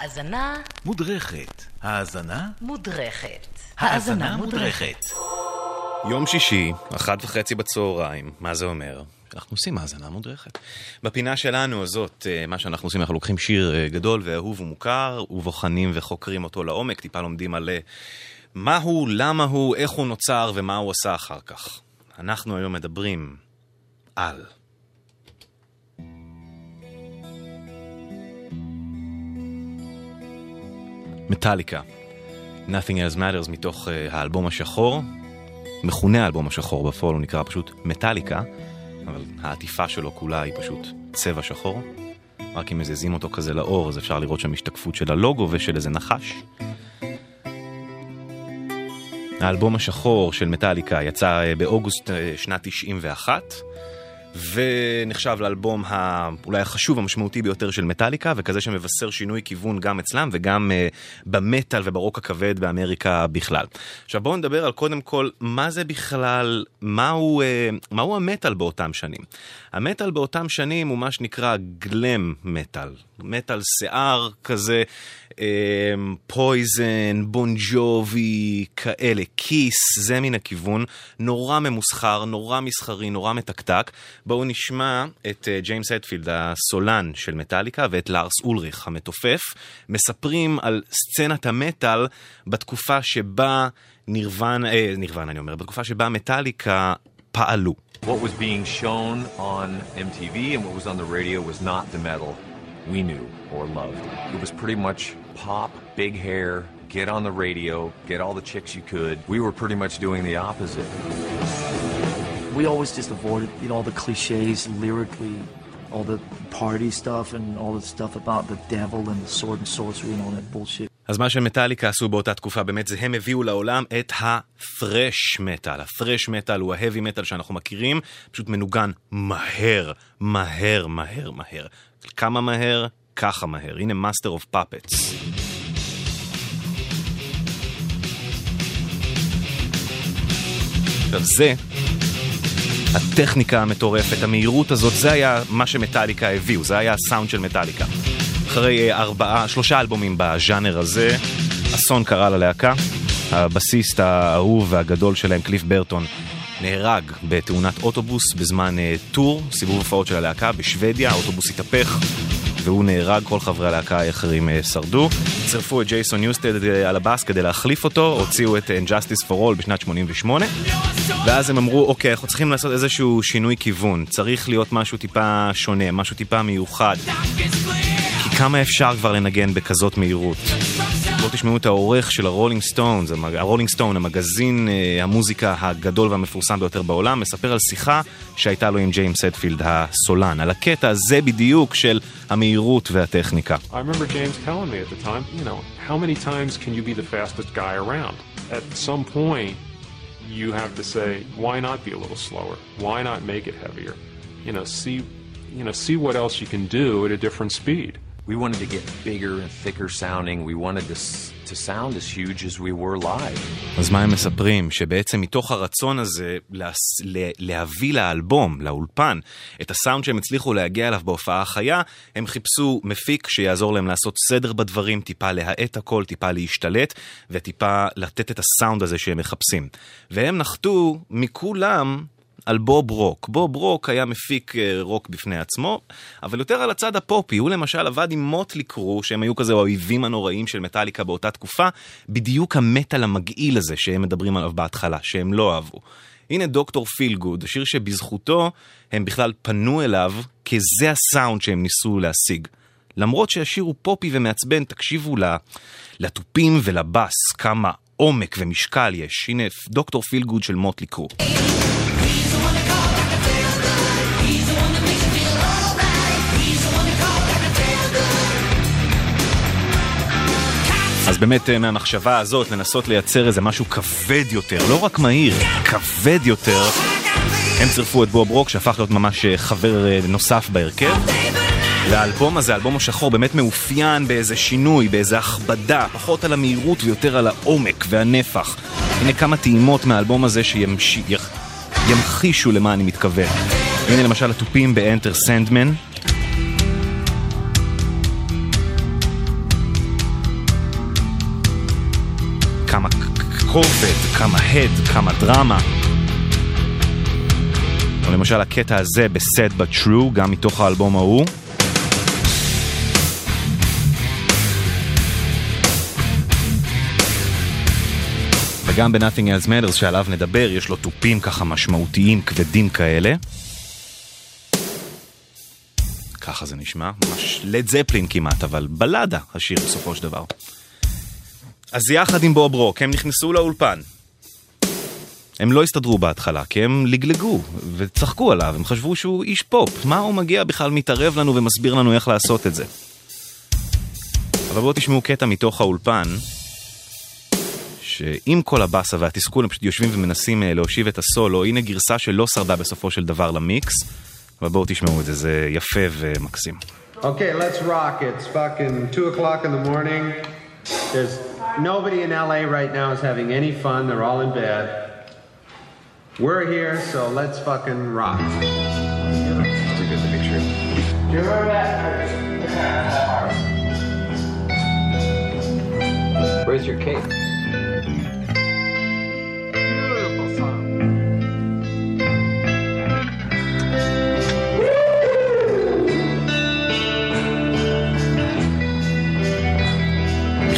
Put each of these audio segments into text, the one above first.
האזנה מודרכת. האזנה? מודרכת. האזנה מודרכת. יום שישי, אחת וחצי בצהריים, מה זה אומר? אנחנו עושים האזנה מודרכת. בפינה שלנו הזאת, אה, מה שאנחנו עושים, אנחנו לוקחים שיר אה, גדול ואהוב ומוכר, ובוחנים וחוקרים אותו לעומק, טיפה לומדים על אה, מה הוא, למה הוא, איך הוא נוצר ומה הוא עשה אחר כך. אנחנו היום מדברים על... מטאליקה, Nothing else matters מתוך uh, האלבום השחור, מכונה האלבום השחור, בפועל הוא נקרא פשוט מטאליקה, אבל העטיפה שלו כולה היא פשוט צבע שחור. רק אם מזיזים אותו כזה לאור, אז אפשר לראות שם השתקפות של הלוגו ושל איזה נחש. האלבום השחור של מטאליקה יצא אה, באוגוסט אה, שנת 91. ונחשב לאלבום. אולי החשוב, המשמעותי ביותר של מטאליקה, וכזה שמבשר שינוי כיוון גם אצלם וגם uh, במטאל וברוק הכבד באמריקה בכלל. עכשיו בואו נדבר על קודם כל, מה זה בכלל, מהו, uh, מהו המטאל באותם שנים. המטאל באותם שנים הוא מה שנקרא גלם מטאל, מטאל שיער כזה, פויזן, בון ג'ובי, כאלה, כיס, זה מן הכיוון, נורא ממוסחר, נורא מסחרי, נורא מתקתק. בואו נשמע את אה, ג'יימס אדפילד, הסולן של מטאליקה, ואת לארס אולריך, המתופף, מספרים על סצנת המטאל בתקופה שבה נירוון, אה, נירוון אני אומר, בתקופה שבה מטאליקה פעלו. What was being shown on MTV and what was on the radio was not the metal we knew or loved. It was pretty much pop, big hair, get on the radio, get all the chicks you could. We were pretty much doing the opposite. We always just avoided, you know, all the cliches lyrically, all the party stuff and all the stuff about the devil and the sword and sorcery and all that bullshit. אז מה שמטאליקה עשו באותה תקופה באמת זה הם הביאו לעולם את ה thrash metal. ה thrash metal הוא ה heavy metal שאנחנו מכירים, פשוט מנוגן מהר, מהר, מהר, מהר. כמה מהר? ככה מהר. הנה Master of Puppets. עכשיו זה הטכניקה המטורפת, המהירות הזאת, זה היה מה שמטאליקה הביאו, זה היה הסאונד של מטאליקה. אחרי ארבעה, שלושה אלבומים בז'אנר הזה, אסון קרה ללהקה. הבסיסט האהוב והגדול שלהם, קליף ברטון, נהרג בתאונת אוטובוס בזמן uh, טור, סיבוב הופעות של הלהקה בשוודיה, האוטובוס התהפך והוא נהרג, כל חברי הלהקה האחרים uh, שרדו. צירפו את ג'ייסון יוסטד uh, על הבאס כדי להחליף אותו, הוציאו את Injustice for All בשנת 88, ואז הם אמרו, אוקיי, אנחנו צריכים לעשות איזשהו שינוי כיוון, צריך להיות משהו טיפה שונה, משהו טיפה מיוחד. כי כמה אפשר כבר לנגן בכזאת מהירות? בואו תשמעו את העורך של ה Rolling Stone, ה Rolling Stone, המגזין המוזיקה הגדול והמפורסם ביותר בעולם, מספר על שיחה שהייתה לו עם ג'יימס הטפילד הסולן, על הקטע הזה בדיוק של המהירות והטכניקה. You have to say, why not be a little slower? Why not make it heavier? You know, see, you know, see what else you can do at a different speed. We wanted to get bigger and thicker sounding. We wanted to, to sound as huge as we were live. אז מה הם מספרים? שבעצם מתוך הרצון הזה לה, להביא לאלבום, לאולפן, את הסאונד שהם הצליחו להגיע אליו בהופעה החיה, הם חיפשו מפיק שיעזור להם לעשות סדר בדברים, טיפה להאט הכל, טיפה להשתלט, וטיפה לתת את הסאונד הזה שהם מחפשים. והם נחתו מכולם על בוב רוק. בוב רוק היה מפיק רוק בפני עצמו, אבל יותר על הצד הפופי. הוא למשל עבד עם מוטלי קרו, שהם היו כזה האויבים הנוראים של מטאליקה באותה תקופה, בדיוק המטאל המגעיל הזה שהם מדברים עליו בהתחלה, שהם לא אהבו. הנה Dr. Feelgood, השיר שבזכותו הם בכלל פנו אליו, כי זה הסאונד שהם ניסו להשיג. למרות שהשיר הוא פופי ומעצבן, תקשיבו לתופים ולבאס, כמה עומק ומשקל יש. הנה דוקטור פיל גוד של מוטלי קרו. אז באמת מהמחשבה הזאת לנסות לייצר איזה משהו כבד יותר, לא רק מהיר, כבד יותר. הם צירפו את בוב רוק שהפך להיות ממש חבר נוסף בהרכב. והאלבום הזה, האלבום השחור, באמת מאופיין באיזה שינוי, באיזה הכבדה, פחות על המהירות ויותר על העומק והנפח. הנה כמה טעימות מהאלבום הזה שימחישו למה אני מתכוון. הנה למשל התופים ב-Enter Sandman. כובד, כמה הד, כמה דרמה. או למשל הקטע הזה ב-Sad But True, גם מתוך האלבום ההוא. וגם ב-Nothing Else Matters שעליו נדבר, יש לו תופים ככה משמעותיים, כבדים כאלה. ככה זה נשמע, ממש לד זפלין כמעט, אבל בלדה השיר בסופו של דבר. אז יחד עם בוב רוק הם נכנסו לאולפן. הם לא הסתדרו בהתחלה, כי הם לגלגו וצחקו עליו, הם חשבו שהוא איש פופ. מה הוא מגיע בכלל מתערב לנו ומסביר לנו איך לעשות את זה? אבל בואו תשמעו קטע מתוך האולפן, שעם כל הבאסה והתסכול הם פשוט יושבים ומנסים אה, להושיב את הסולו, הנה גרסה שלא שרדה בסופו של דבר למיקס, אבל בואו תשמעו את זה, זה יפה ומקסים. Okay, let's rock. It's fucking 2 o'clock in the morning. There's nobody in LA right now is having any fun. They're all in bed. We're here, so let's fucking rock. Where's your cake?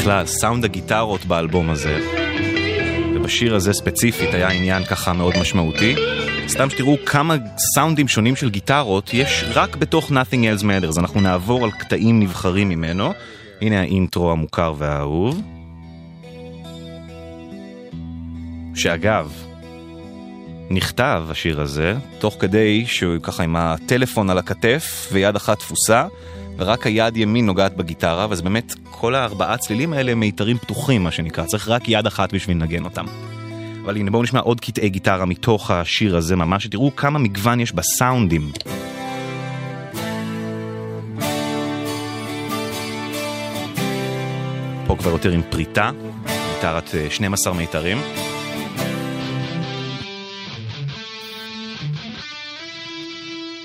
בכלל, סאונד הגיטרות באלבום הזה, ובשיר הזה ספציפית היה עניין ככה מאוד משמעותי. סתם שתראו כמה סאונדים שונים של גיטרות יש רק בתוך Nothing Else Matters. אנחנו נעבור על קטעים נבחרים ממנו. הנה האינטרו המוכר והאהוב. שאגב, נכתב השיר הזה, תוך כדי שהוא ככה עם הטלפון על הכתף ויד אחת תפוסה, ורק היד ימין נוגעת בגיטרה, וזה באמת, כל הארבעה צלילים האלה הם מיתרים פתוחים, מה שנקרא, צריך רק יד אחת בשביל לנגן אותם. אבל הנה בואו נשמע עוד קטעי גיטרה מתוך השיר הזה ממש, שתראו כמה מגוון יש בסאונדים. פה כבר יותר עם פריטה, גיטרת אה, 12 מיתרים.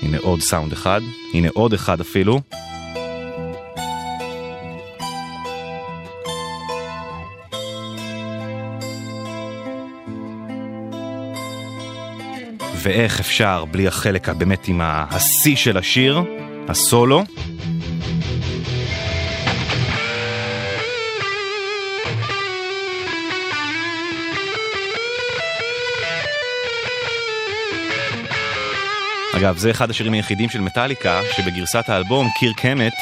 הנה עוד סאונד אחד, הנה עוד אחד אפילו. ואיך אפשר בלי החלק הבאמת עם השיא של השיר, הסולו. אגב, זה אחד השירים היחידים של מטאליקה, שבגרסת האלבום, קיר קמט,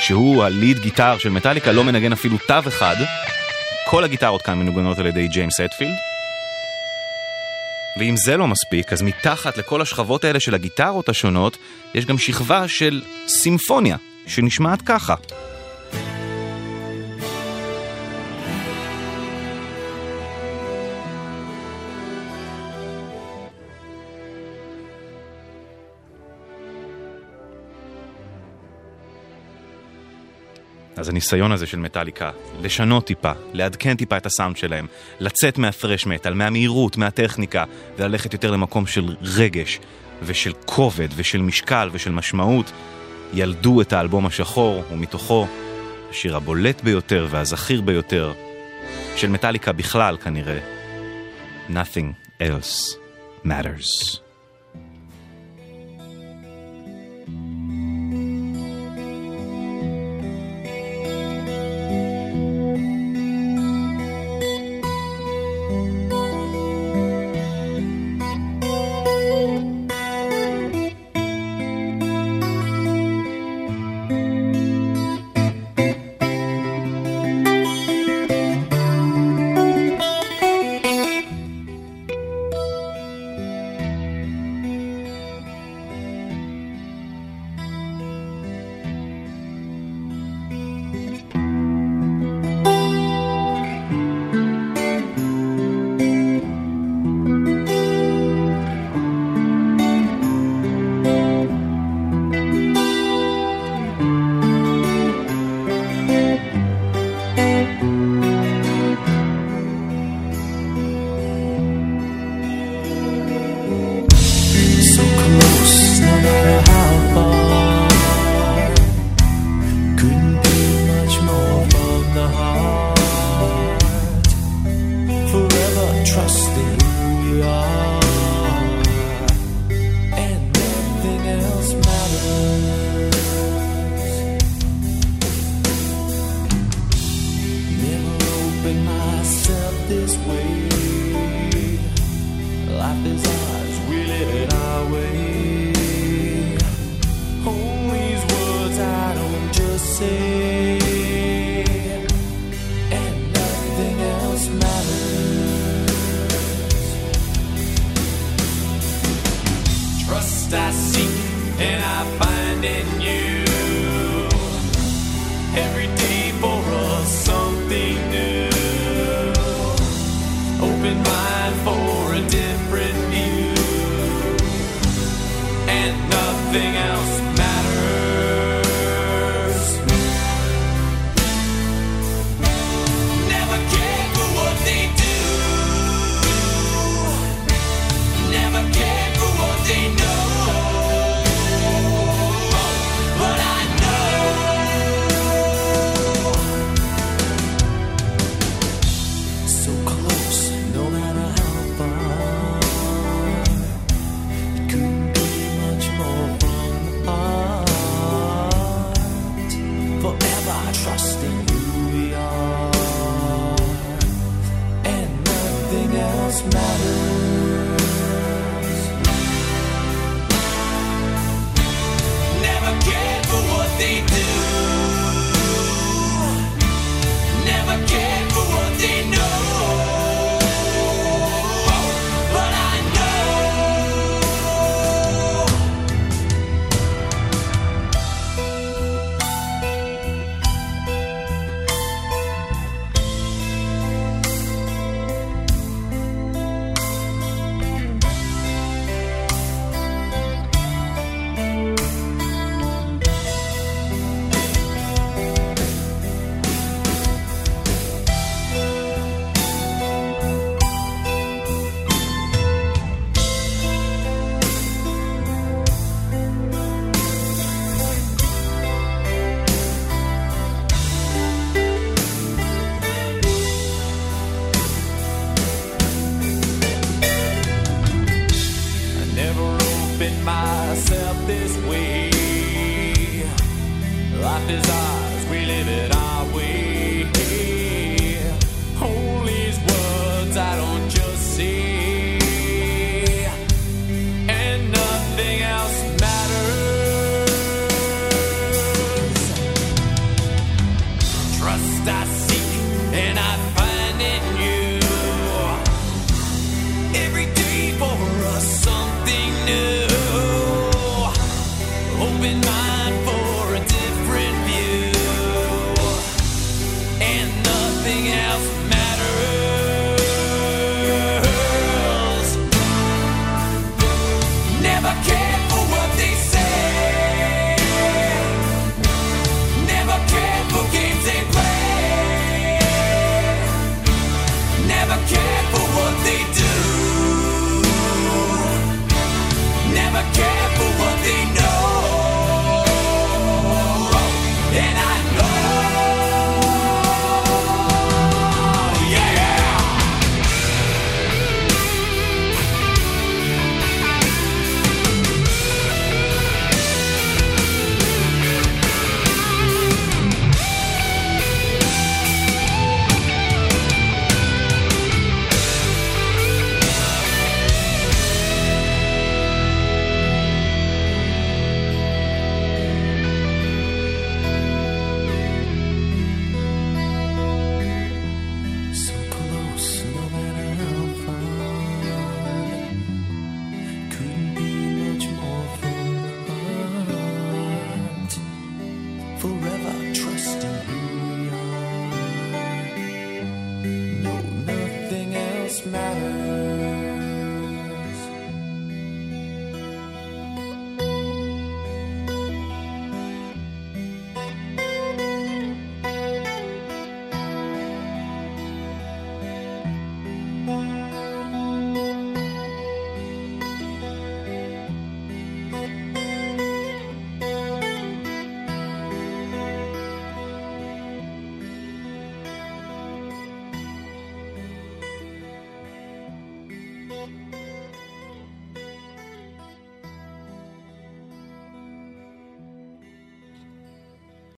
שהוא הליד גיטר של מטאליקה, לא מנגן אפילו תו אחד. כל הגיטרות כאן מנוגנות על ידי ג'יימס אטפילד. ואם זה לא מספיק, אז מתחת לכל השכבות האלה של הגיטרות השונות, יש גם שכבה של סימפוניה, שנשמעת ככה. אז הניסיון הזה של מטאליקה, לשנות טיפה, לעדכן טיפה את הסאונד שלהם, לצאת מהפרש מטאל, מהמהירות, מהטכניקה, וללכת יותר למקום של רגש, ושל כובד, ושל משקל, ושל משמעות, ילדו את האלבום השחור, ומתוכו השיר הבולט ביותר והזכיר ביותר של מטאליקה בכלל כנראה, Nothing else matters. and nothing else matters. Trust I seek and I find in you. Every day for us something new. Open mind for a different view, and nothing else.